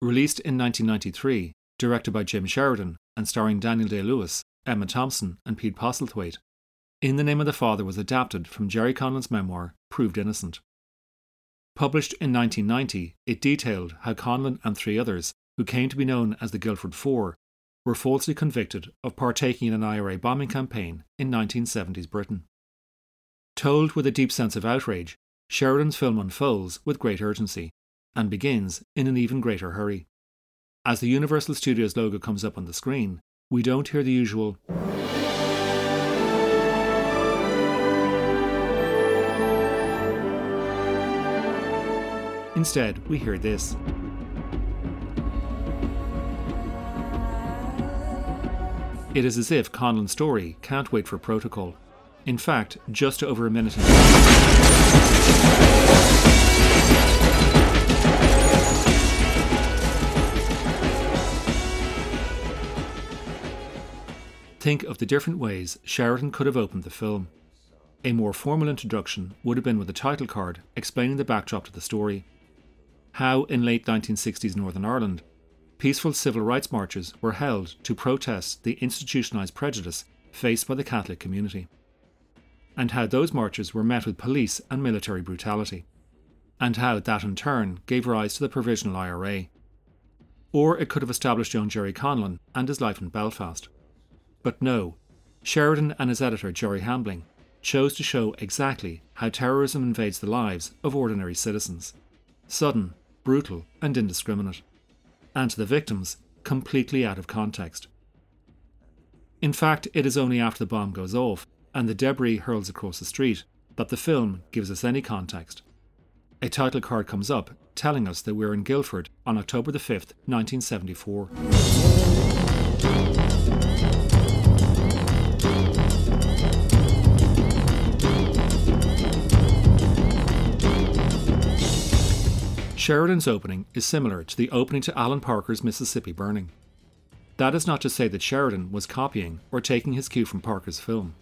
released in 1993, directed by Jim Sheridan and starring Daniel Day Lewis, Emma Thompson, and Pete Postlethwaite. In the Name of the Father was adapted from Gerry Conlon's memoir, Proved Innocent. Published in 1990, it detailed how Conlon and three others, who came to be known as the Guildford Four, were falsely convicted of partaking in an IRA bombing campaign in 1970s Britain. Told with a deep sense of outrage, Sheridan's film unfolds with great urgency and begins in an even greater hurry. As the Universal Studios logo comes up on the screen, we don't hear the usual Instead, we hear this. It is as if Conlon's story can't wait for protocol. In fact, just over a minute Think of the different ways Sheridan could have opened the film. A more formal introduction would have been with a title card explaining the backdrop to the story how, in late 1960s Northern Ireland, peaceful civil rights marches were held to protest the institutionalised prejudice faced by the Catholic community, and how those marches were met with police and military brutality, and how that in turn gave rise to the Provisional IRA. Or it could have established young Gerry Conlon and his life in Belfast. But no, Sheridan and his editor Gerry Hambling chose to show exactly how terrorism invades the lives of ordinary citizens. Sudden, brutal, and indiscriminate, and to the victims, completely out of context. In fact, it is only after the bomb goes off and the debris hurls across the street that the film gives us any context. A title card comes up telling us that we're in Guildford on October the 5th, 1974. Sheridan's opening is similar to the opening to Alan Parker's Mississippi Burning. That is not to say that Sheridan was copying or taking his cue from Parker's film.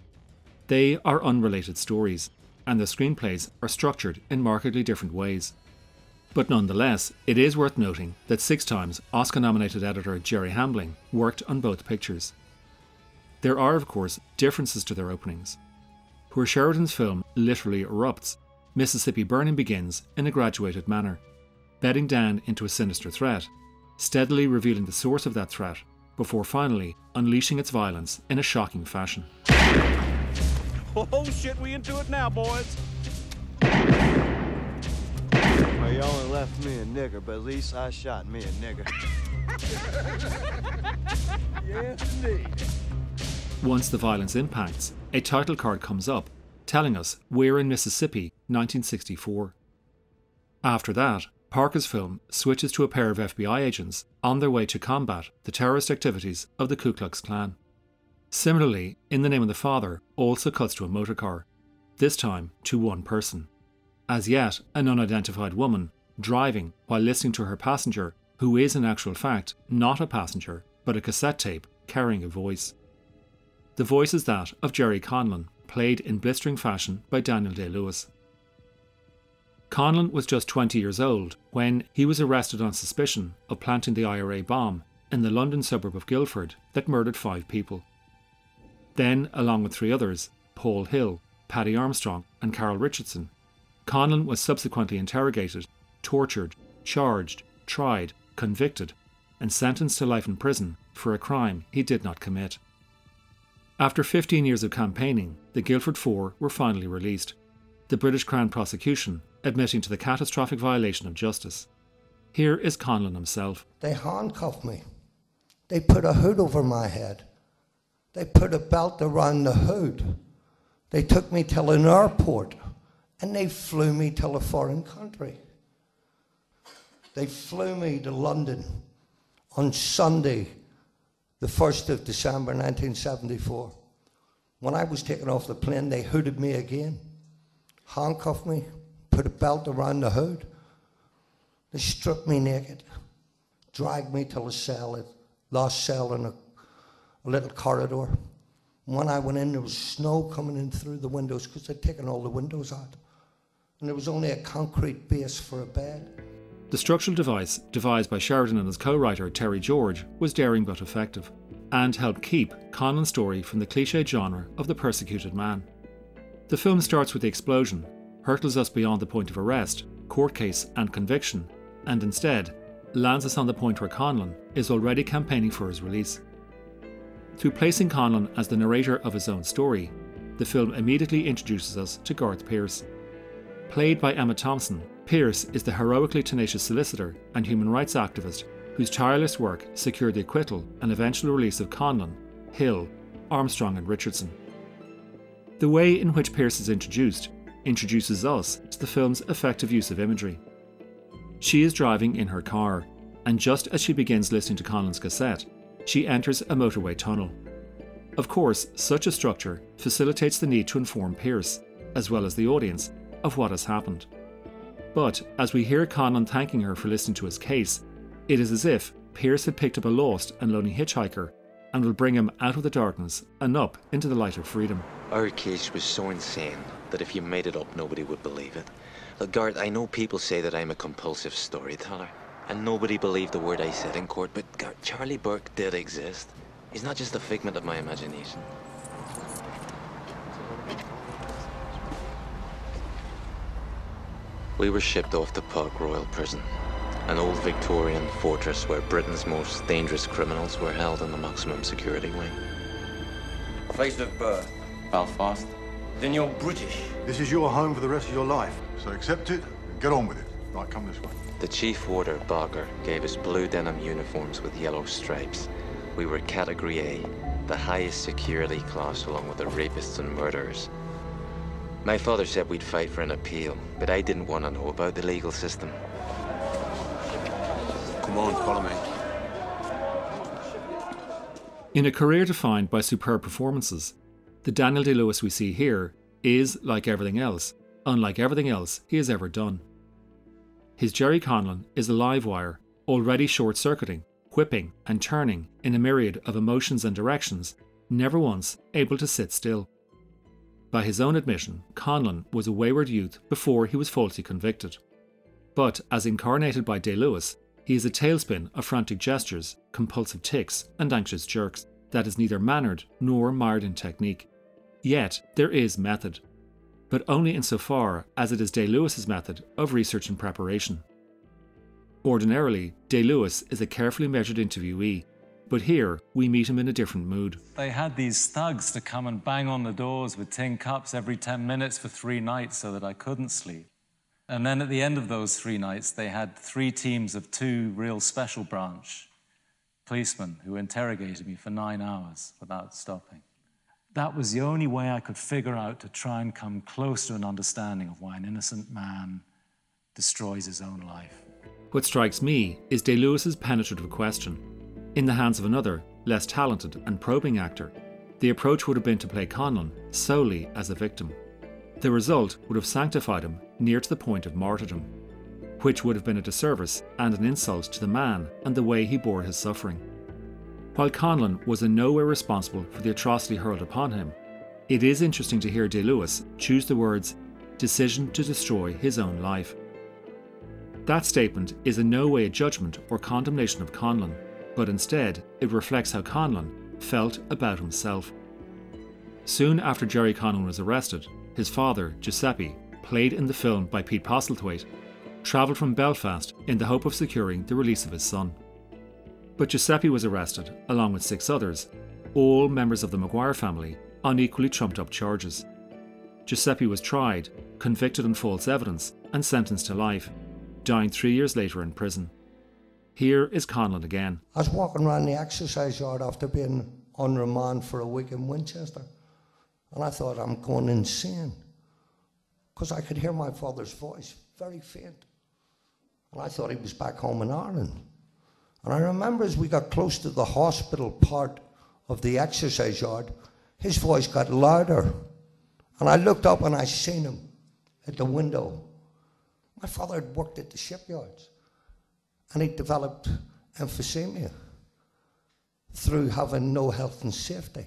They are unrelated stories, and the screenplays are structured in markedly different ways. But nonetheless, it is worth noting that six times Oscar nominated editor Gerry Hambling worked on both pictures. There are, of course, differences to their openings. Where Sheridan's film literally erupts, Mississippi Burning begins in a graduated manner bedding down into a sinister threat, steadily revealing the source of that threat before finally unleashing its violence in a shocking fashion. Oh shit, we into it now, boys. Well, you only left me a nigger, but at least I shot me a nigger. yes, indeed. Once the violence impacts, a title card comes up telling us we're in Mississippi, 1964. After that, Parker's film switches to a pair of FBI agents on their way to combat the terrorist activities of the Ku Klux Klan. Similarly, In the Name of the Father also cuts to a motorcar, this time to one person. As yet, an unidentified woman driving while listening to her passenger, who is in actual fact not a passenger, but a cassette tape carrying a voice. The voice is that of Gerry Conlon, played in blistering fashion by Daniel Day Lewis. Conlon was just 20 years old when he was arrested on suspicion of planting the IRA bomb in the London suburb of Guildford that murdered five people. Then, along with three others, Paul Hill, Paddy Armstrong, and Carole Richardson, Conlon was subsequently interrogated, tortured, charged, tried, convicted, and sentenced to life in prison for a crime he did not commit. After 15 years of campaigning, the Guildford Four were finally released. The British Crown prosecution admitting to the catastrophic violation of justice. Here is Conlon himself. They handcuffed me. They put a hood over my head. They put a belt around the hood. They took me to an airport and they flew me to a foreign country. They flew me to London on Sunday, the 1st of December 1974. When I was taken off the plane, they hooded me again, handcuffed me, put a belt around the hood. They stripped me naked, dragged me to a cell, a last cell in a, a little corridor. when I went in, there was snow coming in through the windows because they'd taken all the windows out. And there was only a concrete base for a bed. The structural device, devised by Sheridan and his co writer Terry George, was daring but effective, and helped keep Conlon's story from the cliched genre of the persecuted man. The film starts with the explosion, hurtles us beyond the point of arrest, court case, and conviction, and instead lands us on the point where Conlon is already campaigning for his release. Through placing Conlon as the narrator of his own story, the film immediately introduces us to Gareth Peirce. Played by Emma Thompson, Peirce is the heroically tenacious solicitor and human rights activist whose tireless work secured the acquittal and eventual release of Conlon, Hill, Armstrong, and Richardson. The way in which Peirce is introduced introduces us to the film's effective use of imagery. She is driving in her car, and just as she begins listening to Conlon's cassette, she enters a motorway tunnel. Of course, such a structure facilitates the need to inform Peirce, as well as the audience, of what has happened. But as we hear Conlon thanking her for listening to his case, it is as if Peirce had picked up a lost and lonely hitchhiker and will bring him out of the darkness and up into the light of freedom. Our case was so insane that if you made it up, nobody would believe it. Look, Gareth, I know people say that I'm a compulsive storyteller, and nobody believed the word I said in court, but Gareth, Charlie Burke did exist. He's not just a figment of my imagination. We were shipped off to Park Royal Prison, an old Victorian fortress where Britain's most dangerous criminals were held in the maximum security wing. Place of birth. Belfast. Then you're British. This is your home for the rest of your life. So accept it and get on with it. Right, come this way. The chief warder, Barker, gave us blue denim uniforms with yellow stripes. We were Category A, the highest security class along with the rapists and murderers. My father said we'd fight for an appeal, but I didn't want to know about the legal system. Come on, follow me. In a career defined by superb performances, the Daniel Day Lewis we see here is, like everything else, unlike everything else he has ever done. His Gerry Conlon is a live wire, already short circuiting, whipping, and turning in a myriad of emotions and directions, never once able to sit still. By his own admission, Conlon was a wayward youth before he was falsely convicted. But, as incarnated by Day Lewis, he is a tailspin of frantic gestures, compulsive tics, and anxious jerks that is neither mannered nor mired in technique. Yet, there is method, but only insofar as it is Day Lewis's method of research and preparation. Ordinarily, Day Lewis is a carefully measured interviewee but here, we meet him in a different mood. They had these thugs to come and bang on the doors with tin cups every 10 minutes for three nights so that I couldn't sleep. And then at the end of those three nights, they had three teams of two real special branch policemen who interrogated me for nine hours without stopping. That was the only way I could figure out to try and come close to an understanding of why an innocent man destroys his own life. What strikes me is Day Lewis's penetrative question in the hands of another, less talented and probing actor, the approach would have been to play Conlon solely as a victim. The result would have sanctified him near to the point of martyrdom, which would have been a disservice and an insult to the man and the way he bore his suffering. While Conlon was in no way responsible for the atrocity hurled upon him, it is interesting to hear Day Lewis choose the words decision to destroy his own life. That statement is in no way a judgment or condemnation of Conlon but instead it reflects how Conlon felt about himself. Soon after Gerry Conlon was arrested, his father, Giuseppe, played in the film by Pete Postlethwaite, travelled from Belfast in the hope of securing the release of his son. But Giuseppe was arrested, along with six others, all members of the Maguire family, on equally trumped up charges. Giuseppe was tried, convicted on false evidence, and sentenced to life, dying three years later in prison. Here is Conlon again. I was walking around the exercise yard after being on remand for a week in Winchester, and I thought I'm going insane because I could hear my father's voice very faint. And I thought he was back home in Ireland. And I remember as we got close to the hospital part of the exercise yard, his voice got louder. And I looked up and I seen him at the window. My father had worked at the shipyards and he developed emphysema through having no health and safety.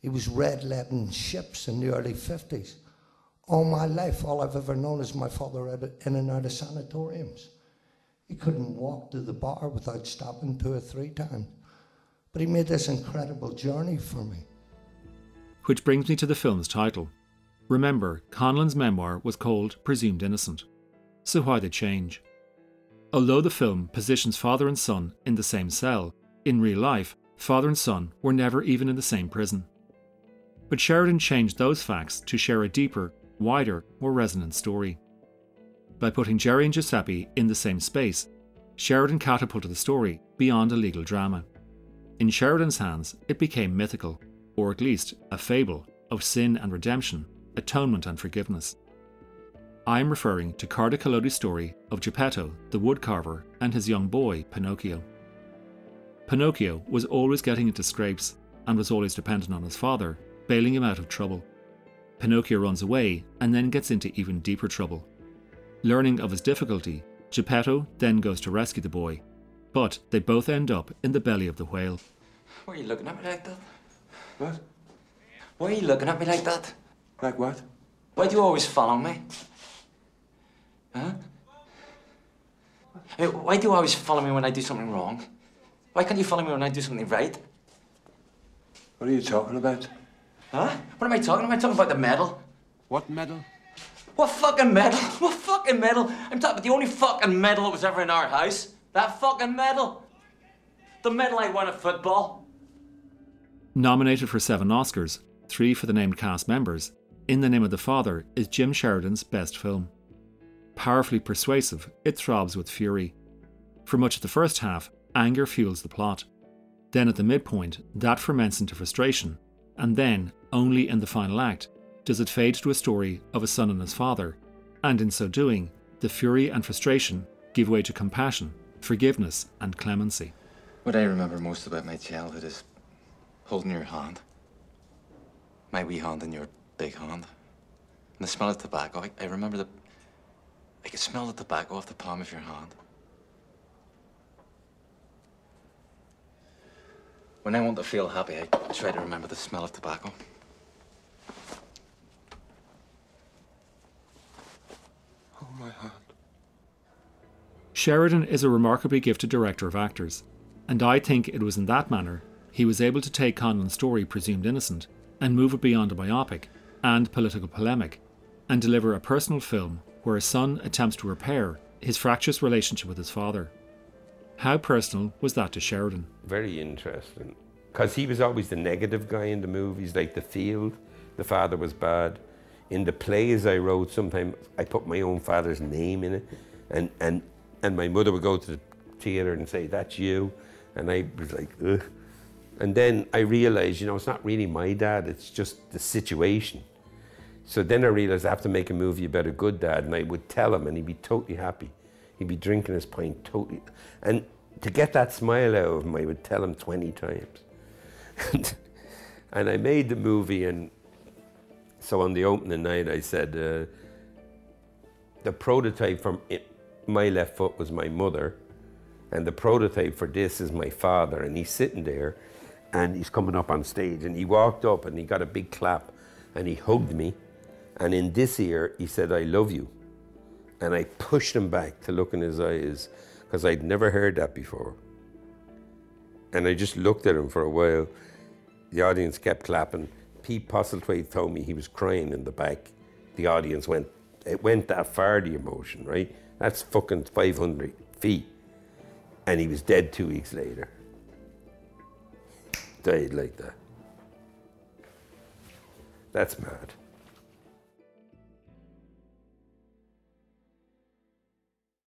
He was red leading ships in the early 50s. All my life, all I've ever known is my father in and out of sanatoriums. He couldn't walk to the bar without stopping two or three times. But he made this incredible journey for me. Which brings me to the film's title. Remember, Conlon's memoir was called Presumed Innocent. So why the change? Although the film positions father and son in the same cell, in real life, father and son were never even in the same prison. But Sheridan changed those facts to share a deeper, wider, more resonant story. By putting Gerry and Giuseppe in the same space, Sheridan catapulted the story beyond a legal drama. In Sheridan's hands, it became mythical, or at least a fable of sin and redemption, atonement and forgiveness. I am referring to Carlo Collodi's story of Geppetto, the woodcarver, and his young boy, Pinocchio. Pinocchio was always getting into scrapes and was always dependent on his father, bailing him out of trouble. Pinocchio runs away and then gets into even deeper trouble. Learning of his difficulty, Geppetto then goes to rescue the boy, but they both end up in the belly of the whale. Why are you looking at me like that? What? Why are you looking at me like that? Like what? Why do you always follow me? Huh? Hey, Why do you always follow me when I do something wrong? Why can't you follow me when I do something right? What are you talking about? Huh? What am I talking about? I'm talking about the medal. What medal? What fucking medal? What fucking medal? I'm talking about the only fucking medal that was ever in our house. That fucking medal. The medal I won at football. Nominated for seven Oscars, three for the named cast members, In the Name of the Father is Jim Sheridan's best film. Powerfully persuasive, it throbs with fury. For much of the first half, anger fuels the plot. Then at the midpoint, that ferments into frustration, and then, only in the final act, does it fade to a story of a son and his father, and in so doing, the fury and frustration give way to compassion, forgiveness, and clemency. What I remember most about my childhood is holding your hand. My wee hand in your big hand. And the smell of tobacco. I, I remember the. I could smell the tobacco off the palm of your hand. When I want to feel happy, I try to remember the smell of tobacco. My hand. Sheridan is a remarkably gifted director of actors, and I think it was in that manner he was able to take Conlon's story, Presumed Innocent, and move it beyond a biopic and political polemic, and deliver a personal film where a son attempts to repair his fractious relationship with his father. How personal was that to Sheridan? Very interesting. Because he was always the negative guy in the movies, like The Field, the father was bad. In the plays I wrote, sometimes I put my own father's name in it, and, and, and my mother would go to the theatre and say, That's you. And I was like, Ugh. And then I realized, you know, it's not really my dad, it's just the situation. So then I realized I have to make a movie about a good dad, and I would tell him, and he'd be totally happy. He'd be drinking his pint totally. And to get that smile out of him, I would tell him 20 times. and, and I made the movie, and so on the opening night, I said, uh, the prototype from it, my left foot was my mother, and the prototype for this is my father. And he's sitting there, and he's coming up on stage, and he walked up, and he got a big clap, and he hugged me. And in this ear, he said, I love you. And I pushed him back to look in his eyes because I'd never heard that before. And I just looked at him for a while. The audience kept clapping. Pete Postlethwaite told me he was crying in the back. The audience went, it went that far, the emotion, right? That's fucking 500 feet. And he was dead two weeks later. Died like that. That's mad.